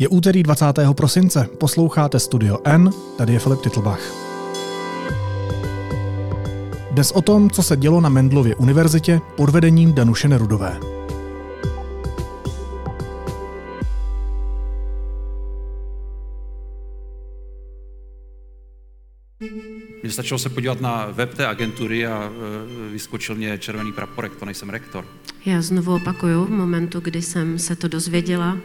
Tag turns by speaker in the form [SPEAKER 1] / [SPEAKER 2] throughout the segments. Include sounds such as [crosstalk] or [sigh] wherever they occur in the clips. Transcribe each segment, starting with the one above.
[SPEAKER 1] Je úterý 20. prosince, posloucháte Studio N, tady je Filip Titlbach. Dnes o tom, co se dělo na Mendlově univerzitě pod vedením Danuše Nerudové.
[SPEAKER 2] Mně stačilo se podívat na web té agentury a e, vyskočil mě červený praporek, to nejsem rektor.
[SPEAKER 3] Já znovu opakuju, v momentu, kdy jsem se to dozvěděla,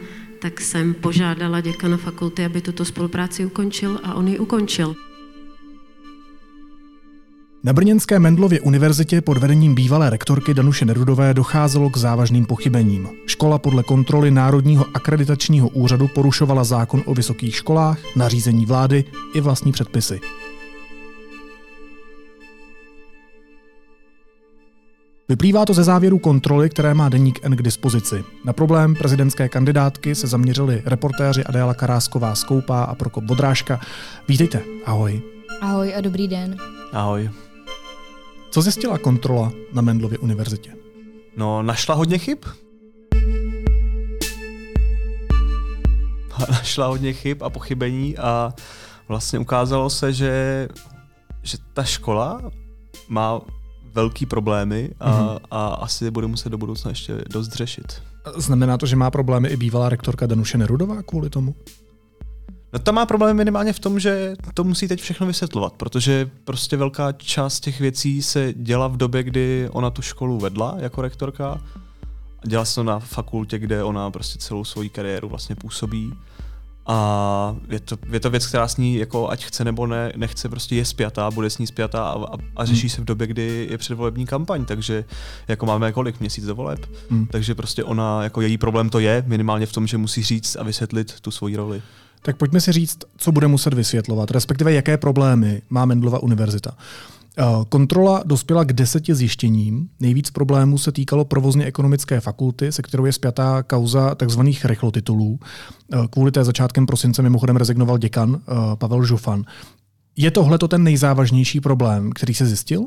[SPEAKER 3] tak jsem požádala děkana fakulty, aby tuto spolupráci ukončil a on ji ukončil.
[SPEAKER 1] Na Brněnské Mendlově univerzitě pod vedením bývalé rektorky Danuše Nerudové docházelo k závažným pochybením. Škola podle kontroly Národního akreditačního úřadu porušovala zákon o vysokých školách, nařízení vlády i vlastní předpisy. Vyplývá to ze závěru kontroly, které má Deník N k dispozici. Na problém prezidentské kandidátky se zaměřili reportéři Adéla Karásková Skoupá a Prokop Bodrážka. Vítejte, ahoj.
[SPEAKER 4] Ahoj a dobrý den.
[SPEAKER 5] Ahoj.
[SPEAKER 1] Co zjistila kontrola na Mendlově univerzitě?
[SPEAKER 5] No, našla hodně chyb. [laughs] našla hodně chyb a pochybení a vlastně ukázalo se, že, že ta škola má velký problémy a, mm-hmm. a asi bude muset do budoucna ještě dost řešit.
[SPEAKER 1] Znamená to, že má problémy i bývalá rektorka Danuše Nerudová kvůli tomu?
[SPEAKER 5] No ta má problém minimálně v tom, že to musí teď všechno vysvětlovat, protože prostě velká část těch věcí se děla v době, kdy ona tu školu vedla jako rektorka. Dělala se to na fakultě, kde ona prostě celou svoji kariéru vlastně působí. A je to, je to věc, která s ní, jako ať chce nebo ne, nechce, prostě je spjatá, bude s ní spjatá a, a, a řeší hmm. se v době, kdy je předvolební kampaň, takže jako máme kolik měsíc do voleb, hmm. takže prostě ona, jako její problém to je, minimálně v tom, že musí říct a vysvětlit tu svoji roli.
[SPEAKER 1] Tak pojďme si říct, co bude muset vysvětlovat, respektive jaké problémy má Mendlova univerzita. Eh, kontrola dospěla k deseti zjištěním. Nejvíc problémů se týkalo provozně ekonomické fakulty, se kterou je spjatá kauza tzv. rychlotitulů. Eh, kvůli té začátkem prosince mimochodem rezignoval děkan eh, Pavel Žufan. Je tohle to ten nejzávažnější problém, který se zjistil?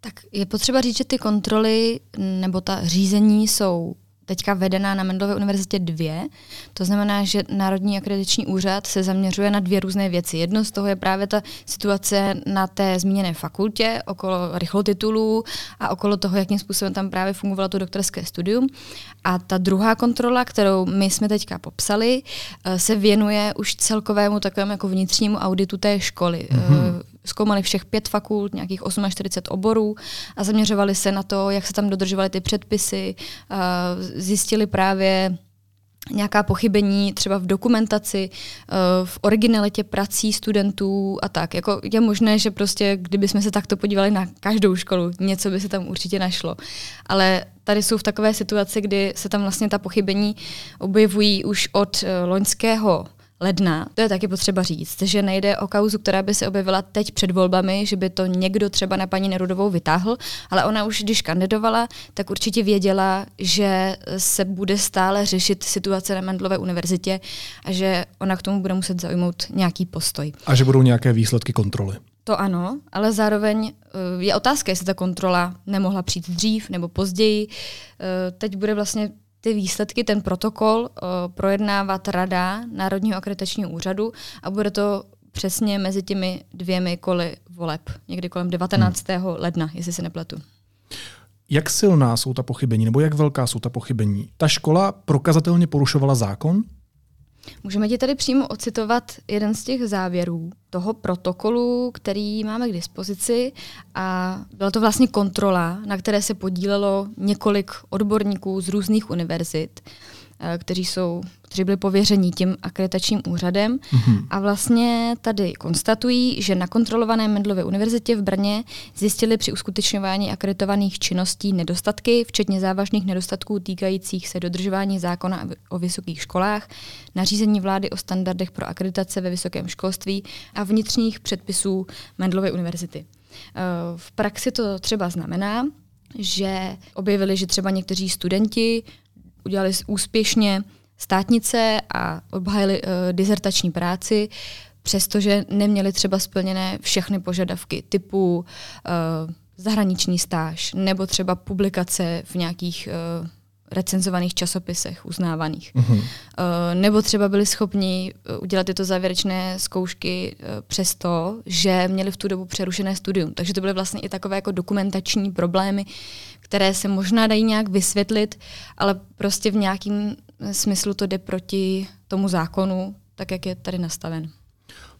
[SPEAKER 4] Tak je potřeba říct, že ty kontroly nebo ta řízení jsou teďka vedená na Mendlově univerzitě dvě. To znamená, že Národní akreditační úřad se zaměřuje na dvě různé věci. Jedno z toho je právě ta situace na té zmíněné fakultě, okolo rychlotitulů a okolo toho, jakým způsobem tam právě fungovalo to doktorské studium. A ta druhá kontrola, kterou my jsme teďka popsali, eh, se věnuje už celkovému takovému jako vnitřnímu auditu té školy. Mm-hmm zkoumali všech pět fakult, nějakých 48 oborů a zaměřovali se na to, jak se tam dodržovaly ty předpisy, zjistili právě nějaká pochybení třeba v dokumentaci, v originalitě prací studentů a tak. Jako je možné, že prostě, kdybychom se takto podívali na každou školu, něco by se tam určitě našlo. Ale tady jsou v takové situaci, kdy se tam vlastně ta pochybení objevují už od e, loňského ledna. To je taky potřeba říct, že nejde o kauzu, která by se objevila teď před volbami, že by to někdo třeba na paní Nerudovou vytáhl, ale ona už, když kandidovala, tak určitě věděla, že se bude stále řešit situace na Mendlové univerzitě a že ona k tomu bude muset zaujmout nějaký postoj.
[SPEAKER 1] A že budou nějaké výsledky kontroly.
[SPEAKER 4] To ano, ale zároveň eh, je otázka, jestli ta kontrola nemohla přijít dřív nebo později. Eh, teď bude vlastně ty výsledky, ten protokol uh, projednávat Rada Národního akreditačního úřadu a bude to přesně mezi těmi dvěmi koly voleb, někdy kolem 19. Hmm. ledna, jestli se nepletu.
[SPEAKER 1] Jak silná jsou ta pochybení, nebo jak velká jsou ta pochybení? Ta škola prokazatelně porušovala zákon?
[SPEAKER 4] Můžeme ti tady přímo ocitovat jeden z těch závěrů toho protokolu, který máme k dispozici a byla to vlastně kontrola, na které se podílelo několik odborníků z různých univerzit. Eh, kteří, jsou, kteří byli pověření tím akreditačním úřadem. Mm-hmm. A vlastně tady konstatují, že na kontrolované Mendlově univerzitě v Brně zjistili při uskutečňování akreditovaných činností nedostatky, včetně závažných nedostatků týkajících se dodržování zákona o vysokých školách, nařízení vlády o standardech pro akreditace ve vysokém školství a vnitřních předpisů Mendlovy univerzity. Eh, v praxi to třeba znamená, že objevili, že třeba někteří studenti udělali úspěšně státnice a obhájili uh, dizertační práci, přestože neměli třeba splněné všechny požadavky typu uh, zahraniční stáž nebo třeba publikace v nějakých uh, recenzovaných časopisech uznávaných. Uh-huh. Nebo třeba byli schopni udělat tyto závěrečné zkoušky přesto, že měli v tu dobu přerušené studium. Takže to byly vlastně i takové jako dokumentační problémy, které se možná dají nějak vysvětlit, ale prostě v nějakém smyslu to jde proti tomu zákonu, tak jak je tady nastaven.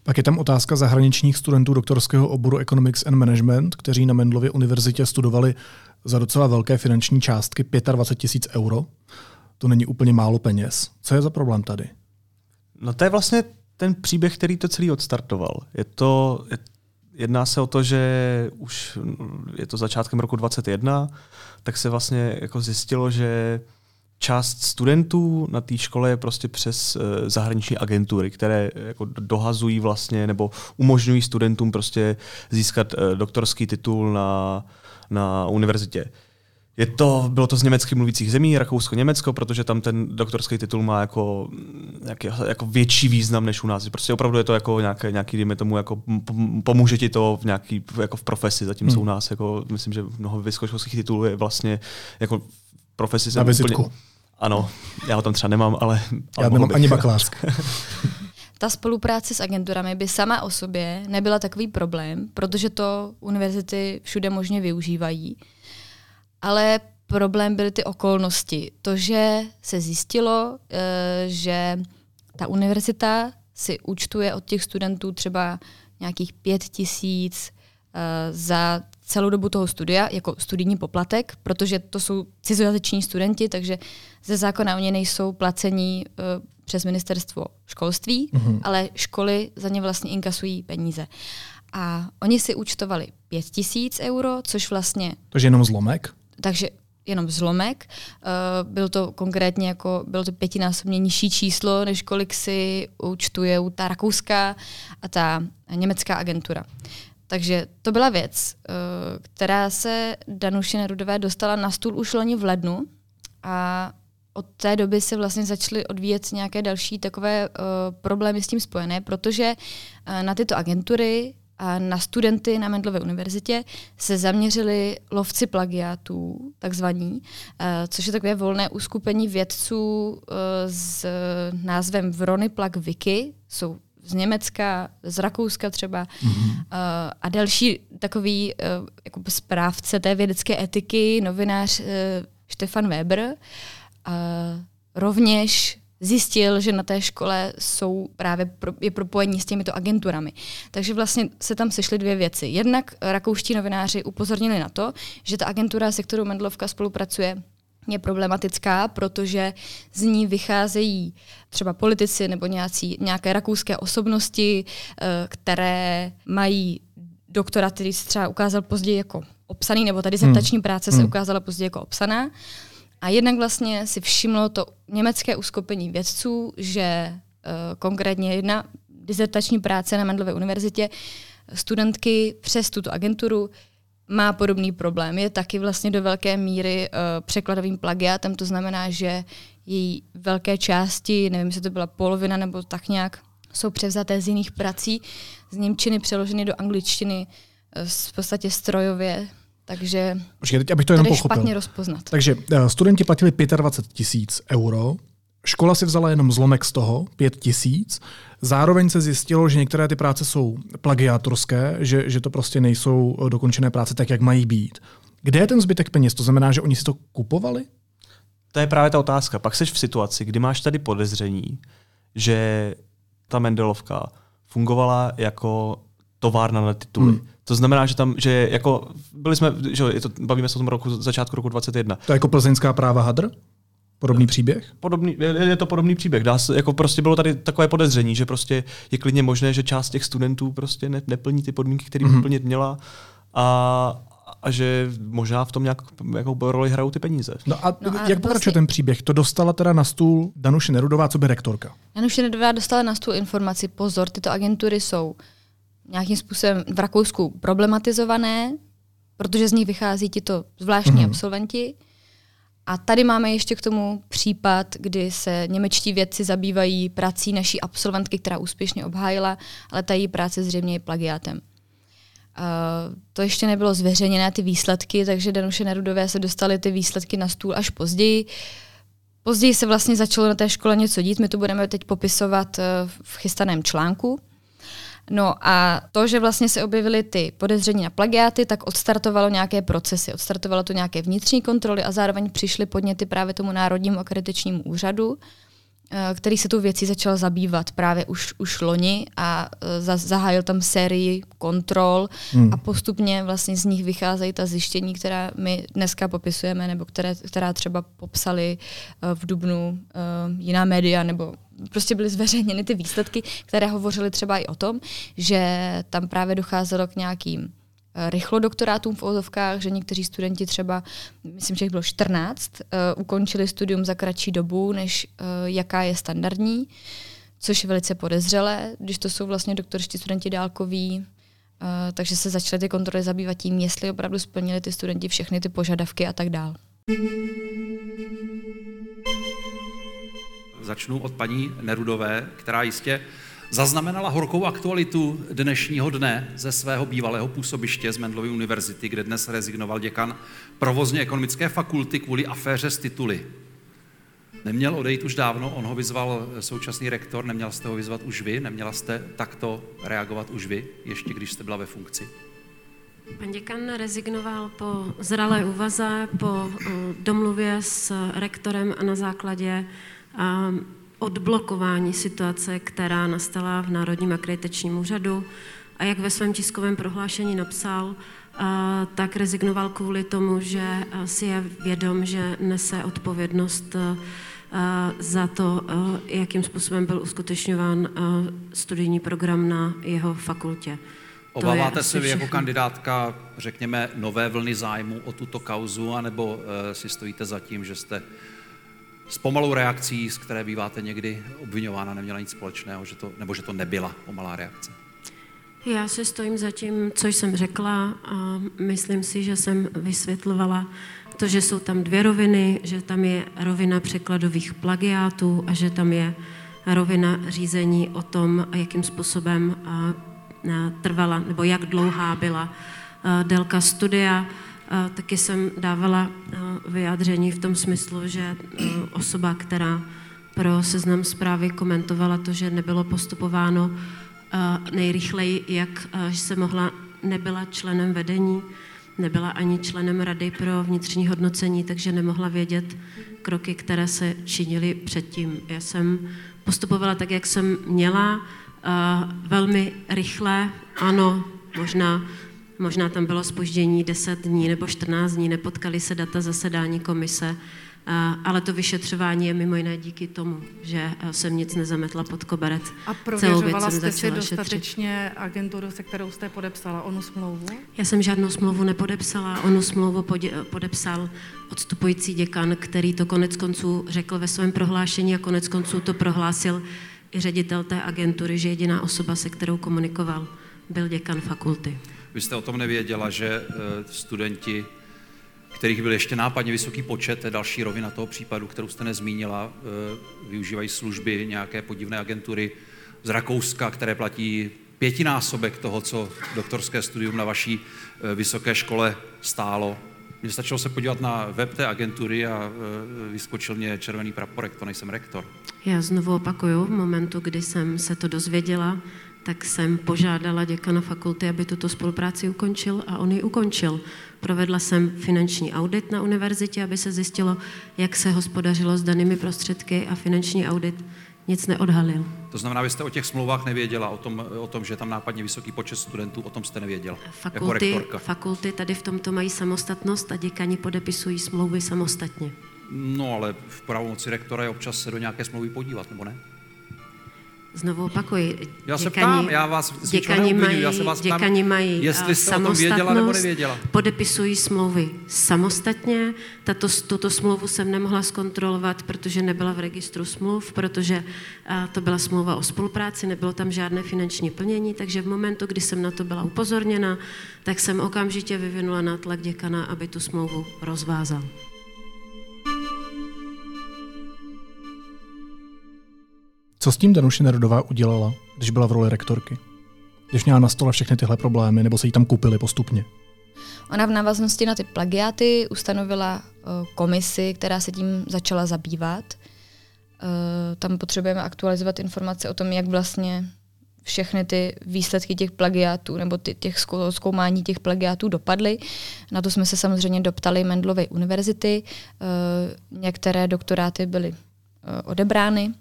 [SPEAKER 1] Pak je tam otázka zahraničních studentů doktorského oboru Economics and Management, kteří na Mendlově univerzitě studovali za docela velké finanční částky 25 tisíc euro. To není úplně málo peněz. Co je za problém tady?
[SPEAKER 5] No to je vlastně ten příběh, který to celý odstartoval. Je to, je, jedná se o to, že už je to začátkem roku 2021, tak se vlastně jako zjistilo, že část studentů na té škole je prostě přes uh, zahraniční agentury, které jako dohazují vlastně nebo umožňují studentům prostě získat uh, doktorský titul na, na univerzitě. Je to, bylo to z německy mluvících zemí, Rakousko-Německo, protože tam ten doktorský titul má jako, nějaký, jako větší význam než u nás. Prostě opravdu je to jako nějaký, nějaký dejme tomu, jako pomůže ti to v nějaký, jako v profesi, zatímco hmm. u nás, jako, myslím, že mnoho vysokoškolských titulů je vlastně jako profesi
[SPEAKER 1] Na úplně...
[SPEAKER 5] Ano, já ho tam třeba nemám, ale...
[SPEAKER 1] ale já nemám bych. ani bakalářsk. [laughs]
[SPEAKER 4] Ta spolupráce s agenturami by sama o sobě nebyla takový problém, protože to univerzity všude možně využívají. Ale problém byly ty okolnosti. To, že se zjistilo, eh, že ta univerzita si účtuje od těch studentů třeba nějakých pět tisíc eh, za celou dobu toho studia jako studijní poplatek, protože to jsou cizojazyční studenti, takže ze zákona oni nejsou placení uh, přes ministerstvo školství, mm-hmm. ale školy za ně vlastně inkasují peníze. A oni si účtovali pět tisíc euro, což vlastně...
[SPEAKER 1] Takže jenom zlomek?
[SPEAKER 4] Takže jenom zlomek. Uh, byl to konkrétně jako, bylo to pětinásobně nižší číslo, než kolik si účtuje ta rakouská a ta německá agentura. Takže to byla věc, eh, která se Danuše Nerudové dostala na stůl už loni v lednu a od té doby se vlastně začaly odvíjet nějaké další takové uh, problémy s tím spojené, protože uh, na tyto agentury a na studenty na Mendlově univerzitě se zaměřili lovci plagiátů, takzvaní, uh, což je takové volné uskupení vědců uh, s názvem Vrony Plak Wiki, jsou z Německa, z Rakouska třeba mm-hmm. a další takový jako správce té vědecké etiky, novinář Stefan Weber, rovněž zjistil, že na té škole jsou právě pro, je propojení s těmito agenturami. Takže vlastně se tam sešly dvě věci. Jednak rakouští novináři upozornili na to, že ta agentura, se kterou Mendlovka spolupracuje, je problematická, protože z ní vycházejí třeba politici nebo nějací, nějaké rakouské osobnosti, eh, které mají doktora, který se třeba ukázal později jako obsaný, nebo ta dizertační hmm. práce se hmm. ukázala později jako obsaná. A jednak vlastně si všimlo to německé uskupení vědců, že uh, konkrétně jedna dizertační práce na Mendlově univerzitě studentky přes tuto agenturu má podobný problém. Je taky vlastně do velké míry uh, překladovým plagiátem, to znamená, že její velké části, nevím, jestli to byla polovina nebo tak nějak, jsou převzaté z jiných prací, z Němčiny přeloženy do angličtiny uh, v podstatě strojově, takže
[SPEAKER 1] Počkej, teď, abych to jenom
[SPEAKER 4] pochopil. špatně rozpoznat.
[SPEAKER 1] Takže uh, studenti platili 25 tisíc euro, Škola si vzala jenom zlomek z toho, pět tisíc. Zároveň se zjistilo, že některé ty práce jsou plagiátorské, že, že to prostě nejsou eh, dokončené práce tak, jak mají být. Kde je ten zbytek peněz? To znamená, že oni si to kupovali?
[SPEAKER 5] To je právě ta otázka. Pak jsi v situaci, kdy máš tady podezření, že ta Mendelovka fungovala jako továrna na tituly. Hmm. To znamená, že tam, že jako, byli jsme, že je to, bavíme se o tom roku, začátku roku 21.
[SPEAKER 1] To je jako plzeňská práva hadr? Podobný příběh?
[SPEAKER 5] Podobný, je, je to podobný příběh. Dá se, jako prostě bylo tady takové podezření, že prostě je klidně možné, že část těch studentů prostě ne, neplní ty podmínky, které by mm-hmm. plnit měla a, a že možná v tom nějak jako roli hrajou ty peníze.
[SPEAKER 1] No a, no a jak pokračuje vlastně... ten příběh? To dostala teda na stůl Danuše Nerudová, co by rektorka?
[SPEAKER 4] Danuše Nerudová dostala na stůl informaci, pozor, tyto agentury jsou nějakým způsobem v Rakousku problematizované, protože z nich vychází tito zvláštní mm-hmm. absolventi a tady máme ještě k tomu případ, kdy se němečtí vědci zabývají prací naší absolventky, která úspěšně obhájila, ale ta její práce zřejmě je plagiátem. to ještě nebylo zveřejněné, ty výsledky, takže Danuše Nerudové se dostaly ty výsledky na stůl až později. Později se vlastně začalo na té škole něco dít, my to budeme teď popisovat v chystaném článku. No a to, že vlastně se objevily ty podezření na plagiáty, tak odstartovalo nějaké procesy, odstartovalo to nějaké vnitřní kontroly a zároveň přišly podněty právě tomu Národnímu akreditačnímu úřadu, Eh, který se tu věcí začal zabývat právě už, už loni a eh, za, zahájil tam sérii kontrol hmm. a postupně vlastně z nich vycházejí ta zjištění, která my dneska popisujeme, nebo které, která třeba popsali eh, v Dubnu jiná média, nebo prostě byly zveřejněny ty výsledky, které hovořily třeba i o tom, že tam právě docházelo k nějakým Eh, rychlo doktorátům v ozovkách, že někteří studenti třeba, myslím, že jich bylo 14, uh, ukončili studium za kratší dobu, než uh, jaká je standardní, což je velice podezřelé, když to jsou vlastně doktorští studenti dálkoví, uh, takže se začaly ty kontroly zabývat tím, jestli opravdu splnili ty studenti všechny ty požadavky a tak dál.
[SPEAKER 2] Začnu od paní Nerudové, která jistě zaznamenala horkou aktualitu dnešního dne ze svého bývalého působiště z Mendlovy univerzity, kde dnes rezignoval děkan provozně ekonomické fakulty kvůli aféře s tituly. Neměl odejít už dávno, on ho vyzval současný rektor, neměl jste ho vyzvat už vy, neměla jste takto reagovat už vy, ještě když jste byla ve funkci?
[SPEAKER 3] Pan děkan rezignoval po zralé úvaze, po eh, domluvě s rektorem a na základě odblokování situace, která nastala v Národním akreditačním úřadu. A jak ve svém tiskovém prohlášení napsal, tak rezignoval kvůli tomu, že si je vědom, že nese odpovědnost za to, jakým způsobem byl uskutečňován studijní program na jeho fakultě.
[SPEAKER 2] Obáváte se vy jako kandidátka, řekněme, nové vlny zájmu o tuto kauzu, anebo si stojíte za tím, že jste s pomalou reakcí, z které býváte někdy obvinována, neměla nic společného, že to, nebo že to nebyla pomalá reakce?
[SPEAKER 3] Já se stojím za tím, co jsem řekla a myslím si, že jsem vysvětlovala to, že jsou tam dvě roviny, že tam je rovina překladových plagiátů a že tam je rovina řízení o tom, jakým způsobem trvala, nebo jak dlouhá byla délka studia taky jsem dávala vyjádření v tom smyslu, že osoba, která pro seznam zprávy komentovala to, že nebylo postupováno nejrychleji, jak se mohla, nebyla členem vedení, nebyla ani členem rady pro vnitřní hodnocení, takže nemohla vědět kroky, které se činily předtím. Já jsem postupovala tak, jak jsem měla, velmi rychle, ano, možná Možná tam bylo spoždění 10 dní nebo 14 dní, nepotkali se data zasedání komise, ale to vyšetřování je mimo jiné díky tomu, že jsem nic nezametla pod koberec.
[SPEAKER 6] A prověřovala jste si dostatečně šetřit. agenturu, se kterou jste podepsala onu smlouvu?
[SPEAKER 3] Já jsem žádnou smlouvu nepodepsala, onu smlouvu podepsal odstupující děkan, který to konec konců řekl ve svém prohlášení a konec konců to prohlásil i ředitel té agentury, že jediná osoba, se kterou komunikoval, byl děkan fakulty.
[SPEAKER 2] Vy jste o tom nevěděla, že eh, studenti, kterých byl ještě nápadně vysoký počet, to je další rovina toho případu, kterou jste nezmínila, eh, využívají služby nějaké podivné agentury z Rakouska, které platí pětinásobek toho, co doktorské studium na vaší eh, vysoké škole stálo. Mně stačilo se podívat na web té agentury a vyskočil mě červený praporek, to nejsem rektor.
[SPEAKER 3] Já znovu opakuju, v momentu, kdy jsem se to dozvěděla, tak jsem požádala děkana fakulty, aby tuto spolupráci ukončil a on ji ukončil. Provedla jsem finanční audit na univerzitě, aby se zjistilo, jak se hospodařilo s danými prostředky a finanční audit nic neodhalil.
[SPEAKER 2] To znamená, vy jste o těch smlouvách nevěděla, o tom, o tom že tam nápadně vysoký počet studentů, o tom jste nevěděla
[SPEAKER 3] fakulty,
[SPEAKER 2] jako
[SPEAKER 3] Fakulty tady v tomto mají samostatnost a děkani podepisují smlouvy samostatně.
[SPEAKER 2] No ale v pravomoci rektora je občas se do nějaké smlouvy podívat, nebo ne?
[SPEAKER 3] Znovu opakuji.
[SPEAKER 2] Já se děkani, ptám, já vás děkani mají, já se vás
[SPEAKER 3] děkani ptám, mají
[SPEAKER 2] jestli jste o tom věděla nebo nevěděla.
[SPEAKER 3] Podepisují smlouvy samostatně. Tato, tuto smlouvu jsem nemohla zkontrolovat, protože nebyla v registru smluv, protože a, to byla smlouva o spolupráci, nebylo tam žádné finanční plnění, takže v momentu, kdy jsem na to byla upozorněna, tak jsem okamžitě vyvinula nátlak děkana, aby tu smlouvu rozvázal.
[SPEAKER 1] Co s tím Danuše Nerudová udělala, když byla v roli rektorky? když měla na stole všechny tyhle problémy, nebo se jí tam kupili postupně?
[SPEAKER 4] Ona v návaznosti na ty plagiáty ustanovila uh, komisi, která se tím začala zabývat. Uh, tam potřebujeme aktualizovat informace o tom, jak vlastně všechny ty výsledky těch plagiátů nebo ty, těch zkoumání těch plagiátů dopadly. Na to jsme se samozřejmě doptali Mendlovy univerzity. Uh, některé doktoráty byly odebrány.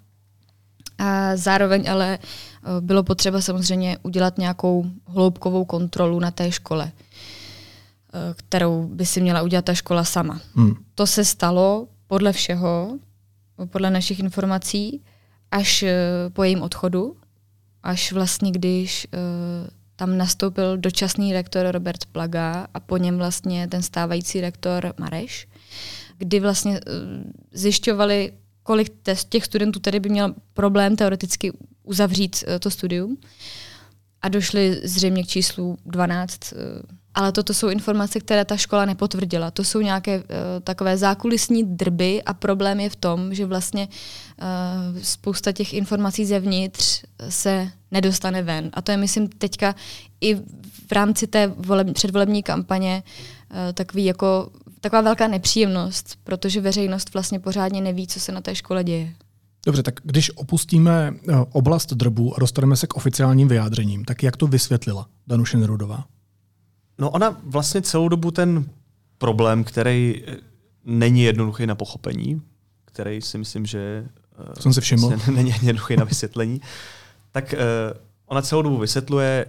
[SPEAKER 4] A zároveň ale uh, bylo potřeba samozřejmě udělat nějakou hloubkovou kontrolu na té škole, kterou by si měla udělat ta škola sama. Hmm. To se stalo podle všeho, podle našich informací, až po jejím odchodu až vlastně, když tam nastoupil dočasný rektor Robert Plaga a po něm vlastně ten stávající rektor Mareš, kdy vlastně zjišťovali, kolik těch studentů tady by měl problém teoreticky uzavřít uh, to studium a došli zřejmě k číslu 12 uh, ale toto jsou informace, které ta škola nepotvrdila. To jsou nějaké uh, takové zákulisní drby a problém je v tom, že vlastně spousta těch informací zevnitř se nedostane ven. A to je, myslím, teďka i v rámci té voleb, předvolební kampaně takový jako, taková velká nepříjemnost, protože veřejnost vlastně pořádně neví, co se na té škole děje.
[SPEAKER 1] Dobře, tak když opustíme oblast drbů a dostaneme se k oficiálním vyjádřením, tak jak to vysvětlila Danuše Nerudová?
[SPEAKER 5] No ona vlastně celou dobu ten problém, který eh, není jednoduchý na pochopení, který si myslím, že
[SPEAKER 1] uh, jsem se všiml.
[SPEAKER 5] Se [laughs] není jednoduchý na vysvětlení, tak uh, ona celou dobu vysvětluje,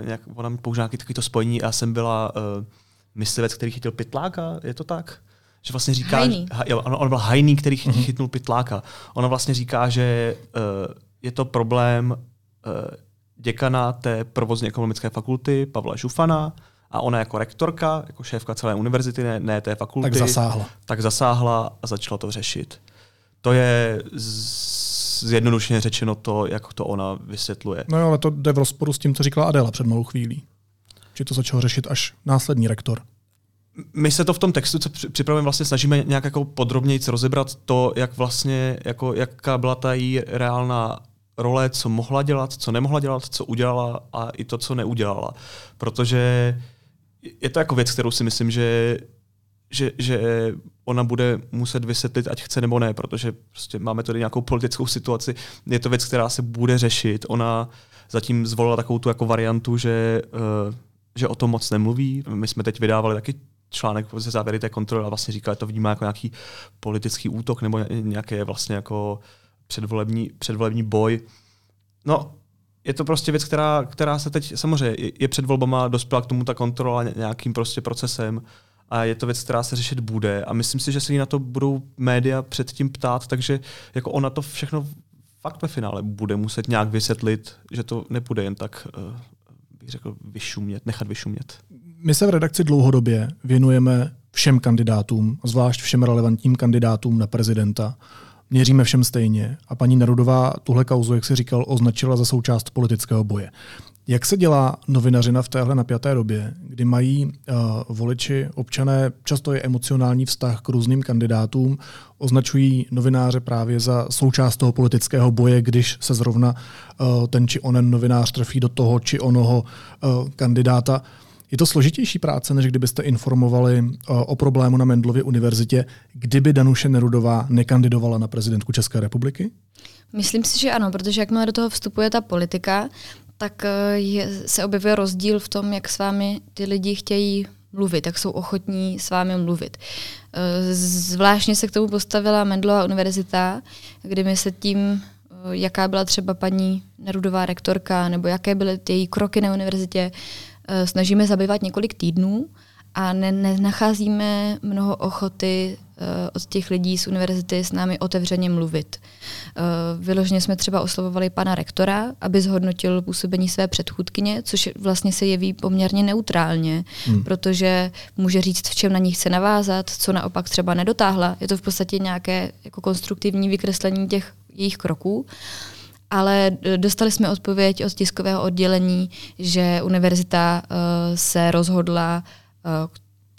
[SPEAKER 5] uh, nějak, ona mi používá nějaké takovéto spojení, já jsem byla uh, myslivec, který chytil pytláka, je to tak? Že vlastně říká,
[SPEAKER 4] hajný.
[SPEAKER 5] Ha, jo, on, on byl hajný, který chytil, mm-hmm. chytnul pytláka. Ona vlastně říká, že uh, je to problém uh, děkana té provozně ekonomické fakulty Pavla Žufana, a ona jako rektorka, jako šéfka celé univerzity, ne, ne té fakulty,
[SPEAKER 1] tak zasáhla.
[SPEAKER 5] tak zasáhla a začala to řešit. To je zjednodušeně řečeno to, jak to ona vysvětluje.
[SPEAKER 1] No jo, ale to jde v rozporu s tím, co říkala Adela před malou chvílí. Či to začal řešit až následní rektor.
[SPEAKER 5] My se to v tom textu, co připravujeme, vlastně snažíme nějak jako podrobněji rozebrat to, jak vlastně, jako, jaká byla ta její reálná role, co mohla dělat, co nemohla dělat, co udělala a i to, co neudělala. Protože je to jako věc, kterou si myslím, že, že, že ona bude muset vysvětlit, ať chce nebo ne, protože prostě máme tady nějakou politickou situaci. Je to věc, která se bude řešit. Ona zatím zvolila takovou tu jako variantu, že, uh, že o tom moc nemluví. My jsme teď vydávali taky článek ze závěry té kontroly a vlastně říkali, že to vnímá jako nějaký politický útok nebo nějaké vlastně jako předvolební, předvolební boj. No, je to prostě věc, která, která se teď samozřejmě je před volbama, dospěla k tomu ta kontrola nějakým prostě procesem a je to věc, která se řešit bude a myslím si, že se jí na to budou média předtím ptát, takže jako ona to všechno fakt ve finále bude muset nějak vysvětlit, že to nebude jen tak, uh, řekl, vyšumět, nechat vyšumět.
[SPEAKER 1] My se v redakci dlouhodobě věnujeme všem kandidátům, zvlášť všem relevantním kandidátům na prezidenta měříme všem stejně. A paní Nerudová tuhle kauzu, jak si říkal, označila za součást politického boje. Jak se dělá novinařina v téhle napjaté době, kdy mají uh, voliči, občané, často je emocionální vztah k různým kandidátům, označují novináře právě za součást toho politického boje, když se zrovna uh, ten či onen novinář trefí do toho či onoho uh, kandidáta. Je to složitější práce, než kdybyste informovali o problému na Mendlově univerzitě, kdyby Danuše Nerudová nekandidovala na prezidentku České republiky?
[SPEAKER 4] Myslím si, že ano, protože jakmile do toho vstupuje ta politika, tak eh, je, se objevuje rozdíl v tom, jak s vámi ty lidi chtějí mluvit, jak jsou ochotní s vámi mluvit. Eh, zvláštně se k tomu postavila Mendlová univerzita, kdy my se tím, jaká byla třeba paní Nerudová rektorka, nebo jaké byly její kroky na univerzitě, Eh, snažíme zabývat několik týdnů a ne, nenacházíme mnoho ochoty od těch lidí z univerzity s námi otevřeně mluvit. Uh, vyloženě jsme třeba oslovovali pana rektora, aby zhodnotil působení své předchůdkyně, což vlastně se jeví poměrně neutrálně, hmm. protože může říct, v čem na ní chce navázat, co naopak třeba nedotáhla. Je to v podstatě nějaké jako konstruktivní vykreslení těch jejich kroků. Ale dostali jsme odpověď od tiskového oddělení, že univerzita uh, se rozhodla uh,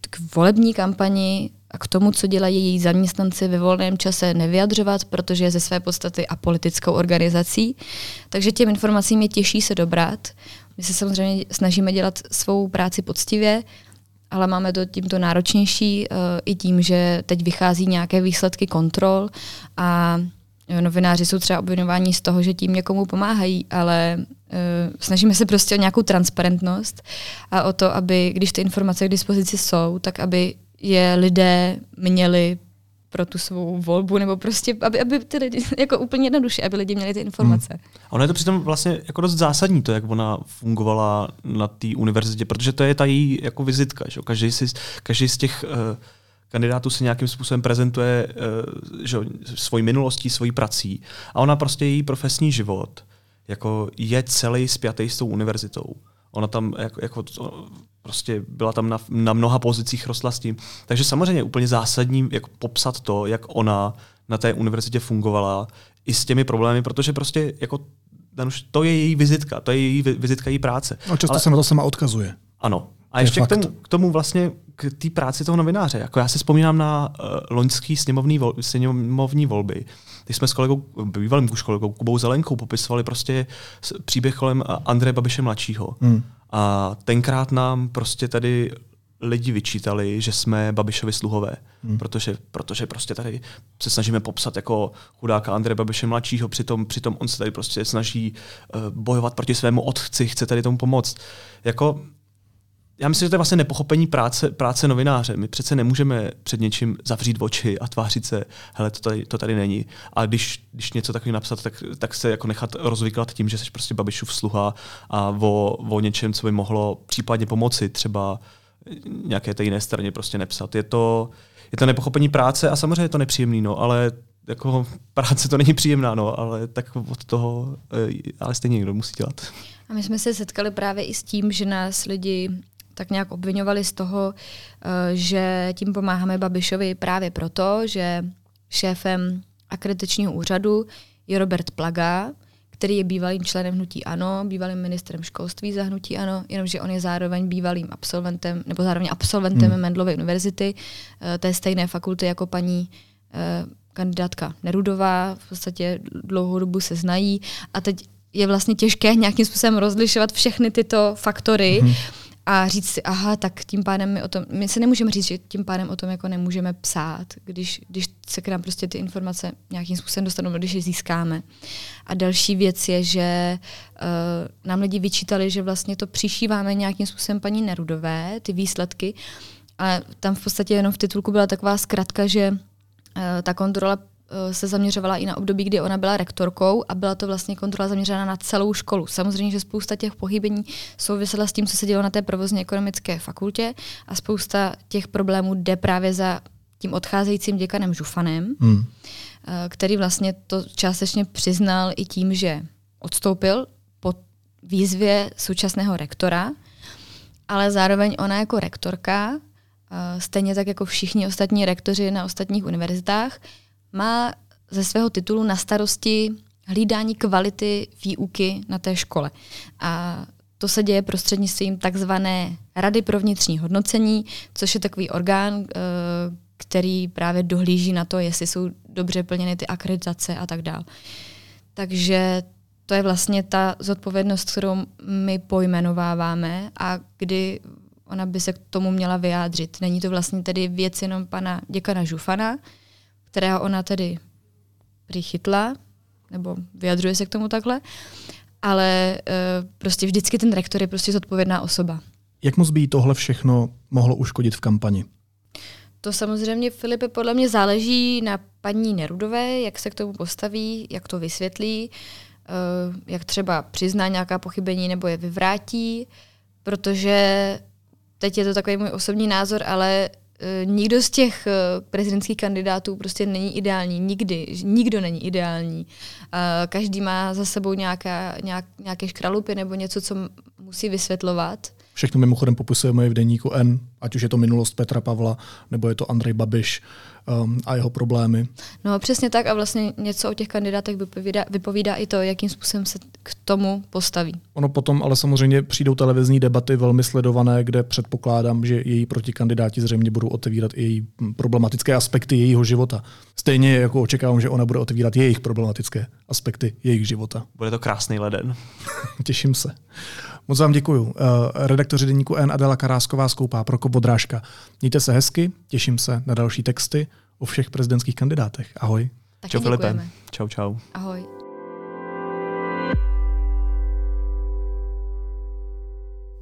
[SPEAKER 4] k volební kampani a k tomu, co dělají její zaměstnanci ve volném čase, nevyjadřovat, protože je ze své podstaty apolitickou organizací. Takže těm informacím je těžší se dobrat. My se samozřejmě snažíme dělat svou práci poctivě, ale máme to tímto náročnější uh, i tím, že teď vychází nějaké výsledky kontrol a novináři jsou třeba obvinováni z toho, že tím někomu pomáhají, ale uh, snažíme se prostě o nějakou transparentnost a o to, aby, když ty informace k dispozici jsou, tak aby je lidé měli pro tu svou volbu, nebo prostě, aby, aby ty lidi, [laughs] jako úplně jednoduše, aby lidi měli ty informace. Hmm.
[SPEAKER 5] A ono je to přitom vlastně jako dost zásadní, to, jak ona fungovala na té univerzitě, protože to je ta její jako vizitka. Že? Každý, si, každý z těch uh, kandidátů si nějakým způsobem prezentuje uh, že, svojí minulostí, svojí prací. A ona prostě její profesní život jako je celý spjatý s tou univerzitou. Ona tam jako, jako prostě byla tam na, na mnoha pozicích, rostla s tím. Takže samozřejmě úplně zásadní, jak popsat to, jak ona na té univerzitě fungovala i s těmi problémy, protože prostě jako to je její vizitka, to je její vizitka její práce.
[SPEAKER 1] A často Ale, se na to sama odkazuje.
[SPEAKER 5] Ano. A ještě k tomu, k tomu vlastně, k té práci toho novináře. Jako já si vzpomínám na uh, loňský sněmovní, vol, sněmovní volby, když jsme s kolegou, bývalým už kolegou Kubou Zelenkou popisovali prostě příběh kolem Andreje Babiše mladšího. Hmm. A tenkrát nám prostě tady lidi vyčítali, že jsme Babišovi sluhové, hmm. protože, protože prostě tady se snažíme popsat jako chudáka Andreje Babiše mladšího, přitom, přitom on se tady prostě snaží uh, bojovat proti svému otci, chce tady tomu pomoct. Jako já myslím, že to je vlastně nepochopení práce, práce novináře. My přece nemůžeme před něčím zavřít oči a tvářit se, hele, to tady, to tady není. A když, když něco takového napsat, tak, tak se jako nechat rozvyklat tím, že jsi prostě Babišův sluha a o, o něčem, co by mohlo případně pomoci, třeba nějaké té jiné straně prostě nepsat. Je to, je to nepochopení práce a samozřejmě je to nepříjemný, no, ale jako práce to není příjemná, no, ale tak od toho, eh, ale stejně někdo musí dělat.
[SPEAKER 4] A my jsme se setkali právě i s tím, že nás lidi tak nějak obvinovali z toho, eh, že tím pomáháme Babišovi právě proto, že šéfem akreditačního úřadu je Robert Plaga, který je bývalým členem hnutí ANO, bývalým ministrem školství za hnutí ANO, jenomže on je zároveň bývalým absolventem, nebo zároveň absolventem hmm. Mendlovy univerzity, eh, té stejné fakulty jako paní eh, kandidátka Nerudová, v podstatě dlouhou dobu se znají. A teď je vlastně těžké nějakým způsobem rozlišovat všechny tyto faktory, hmm a říct si, aha, tak tím pádem my o tom, my se nemůžeme říct, že tím pádem o tom jako nemůžeme psát, když, když se k nám prostě ty informace nějakým způsobem dostanou, když je získáme. A další věc je, že uh, nám lidi vyčítali, že vlastně to přišíváme nějakým způsobem paní Nerudové, ty výsledky, ale tam v podstatě jenom v titulku byla taková zkratka, že uh, ta kontrola se zaměřovala i na období, kdy ona byla rektorkou a byla to vlastně kontrola zaměřená na celou školu. Samozřejmě, že spousta těch pochybení souvisela s tím, co se dělo na té provozně ekonomické fakultě a spousta těch problémů jde právě za tím odcházejícím děkanem Žufanem, hmm. Eh, který vlastně to částečně přiznal i tím, že odstoupil po výzvě současného rektora, ale zároveň ona jako rektorka, eh, stejně tak jako všichni ostatní rektoři na ostatních univerzitách, má ze svého titulu na starosti hlídání kvality výuky na té škole. A to se děje prostřednictvím takzvané Rady pro vnitřní hodnocení, což je takový orgán, eh, který právě dohlíží na to, jestli jsou dobře plněny ty akreditace a tak dále. Takže to je vlastně ta zodpovědnost, kterou my pojmenováváme a kdy ona by se k tomu měla vyjádřit. Není to vlastně tedy věc jenom pana děkana Žufana, kterého ona tedy přichytla, nebo vyjadřuje se k tomu takhle, ale uh, prostě vždycky ten rektor je prostě zodpovědná osoba.
[SPEAKER 1] Jak moc by tohle všechno mohlo uškodit v kampani?
[SPEAKER 4] To samozřejmě, Filipe, podle mě záleží na paní Nerudové, jak se k tomu postaví, jak to vysvětlí, uh, jak třeba přizná nějaká pochybení nebo je vyvrátí, protože teď je to takový můj osobní názor, ale Eh, nikdo z těch eh, prezidentských kandidátů prostě není ideální, nikdy, nikdo není ideální. Každý má za sebou nějaká, nějak, nějaké škralupy nebo něco, co musí vysvětlovat.
[SPEAKER 1] Všechno mimochodem popisujeme v deníku N ať už je to minulost Petra Pavla, nebo je to Andrej Babiš um, a jeho problémy.
[SPEAKER 4] No přesně tak a vlastně něco o těch kandidátech vypovídá, vypovídá i to, jakým způsobem se k tomu postaví.
[SPEAKER 1] Ono potom ale samozřejmě přijdou televizní debaty velmi sledované, kde předpokládám, že její protikandidáti zřejmě budou otevírat i její problematické aspekty jejího života. Stejně jako očekávám, že ona bude otevírat jejich problematické aspekty jejich života.
[SPEAKER 5] Bude to krásný leden. [laughs]
[SPEAKER 1] Těším se. Moc vám děkuju. Uh, redaktoři deníku N Adela Karásková skoupá pro Bodrážka. Mějte se hezky, těším se na další texty o všech prezidentských kandidátech. Ahoj.
[SPEAKER 4] Taky
[SPEAKER 5] čau. Filipe. Čau, čau.
[SPEAKER 4] Ahoj.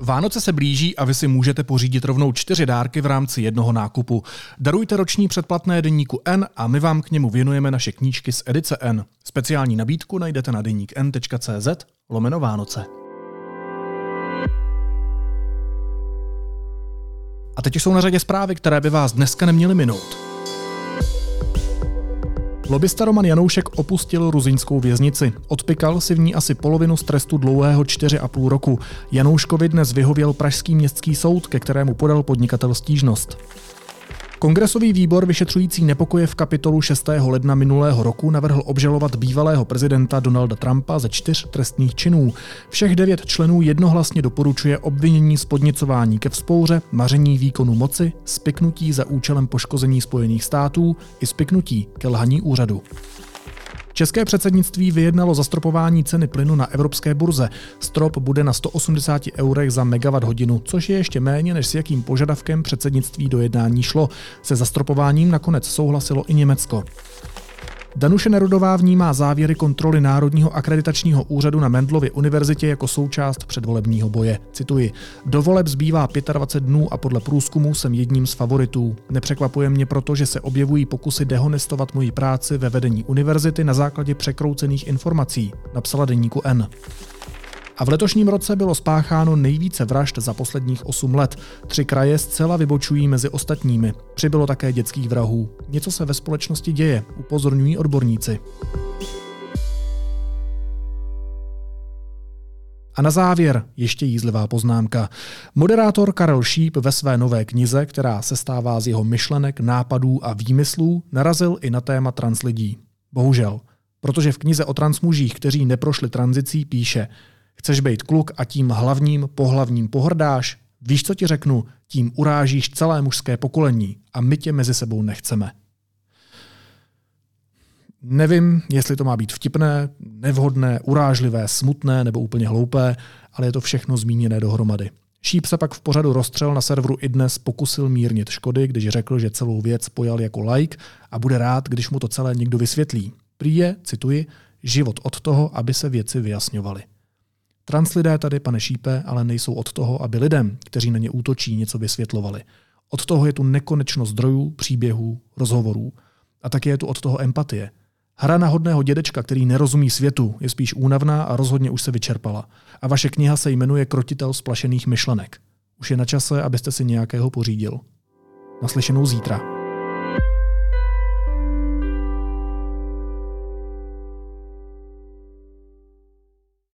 [SPEAKER 1] Vánoce se blíží a vy si můžete pořídit rovnou čtyři dárky v rámci jednoho nákupu. Darujte roční předplatné deníku N a my vám k němu věnujeme naše knížky z edice N. Speciální nabídku najdete na deník n.cz lomeno Vánoce. A teď jsou na řadě zprávy, které by vás dneska neměly minout. Lobista Roman Janoušek opustil ruzinskou věznici. Odpikal si v ní asi polovinu z trestu dlouhého 4,5 roku. Janouškovi dnes vyhověl Pražský městský soud, ke kterému podal podnikatel stížnost. Kongresový výbor vyšetřující nepokoje v kapitolu 6. ledna minulého roku navrhl obžalovat bývalého prezidenta Donalda Trumpa ze čtyř trestných činů. Všech devět členů jednohlasně doporučuje obvinění z podnicování ke vzpouře, maření výkonu moci, spiknutí za účelem poškození Spojených států i spiknutí ke lhaní úřadu. České předsednictví vyjednalo zastropování ceny plynu na evropské burze. Strop bude na 180 eurech za megawatt hodinu, což je ještě méně, než s jakým požadavkem předsednictví do jednání šlo. Se zastropováním nakonec souhlasilo i Německo. Danuše Nerudová vnímá závěry kontroly Národního akreditačního úřadu na Mendlově univerzitě jako součást předvolebního boje. Cituji. Do voleb zbývá 25 dnů a podle průzkumu jsem jedním z favoritů. Nepřekvapuje mě proto, že se objevují pokusy dehonestovat moji práci ve vedení univerzity na základě překroucených informací, napsala deníku N. A v letošním roce bylo spácháno nejvíce vražd za posledních 8 let. Tři kraje zcela vybočují mezi ostatními. Přibylo také dětských vrahů. Něco se ve společnosti děje, upozorňují odborníci. A na závěr ještě jízlivá poznámka. Moderátor Karel Šíp ve své nové knize, která se stává z jeho myšlenek, nápadů a výmyslů, narazil i na téma translidí. Bohužel, protože v knize o transmužích, kteří neprošli tranzicí, píše – Chceš být kluk a tím hlavním pohlavním pohrdáš? Víš, co ti řeknu? Tím urážíš celé mužské pokolení a my tě mezi sebou nechceme. Nevím, jestli to má být vtipné, nevhodné, urážlivé, smutné nebo úplně hloupé, ale je to všechno zmíněné dohromady. Šíp se pak v pořadu rozstřel na serveru i dnes pokusil mírnit škody, když řekl, že celou věc pojal jako like a bude rád, když mu to celé někdo vysvětlí. Prý je, cituji, život od toho, aby se věci vyjasňovaly. Translidé tady, pane Šípe, ale nejsou od toho, aby lidem, kteří na ně útočí, něco vysvětlovali. Od toho je tu nekonečnost zdrojů, příběhů, rozhovorů. A také je tu od toho empatie. Hra na hodného dědečka, který nerozumí světu, je spíš únavná a rozhodně už se vyčerpala. A vaše kniha se jmenuje Krotitel splašených myšlenek. Už je na čase, abyste si nějakého pořídil. Naslyšenou zítra.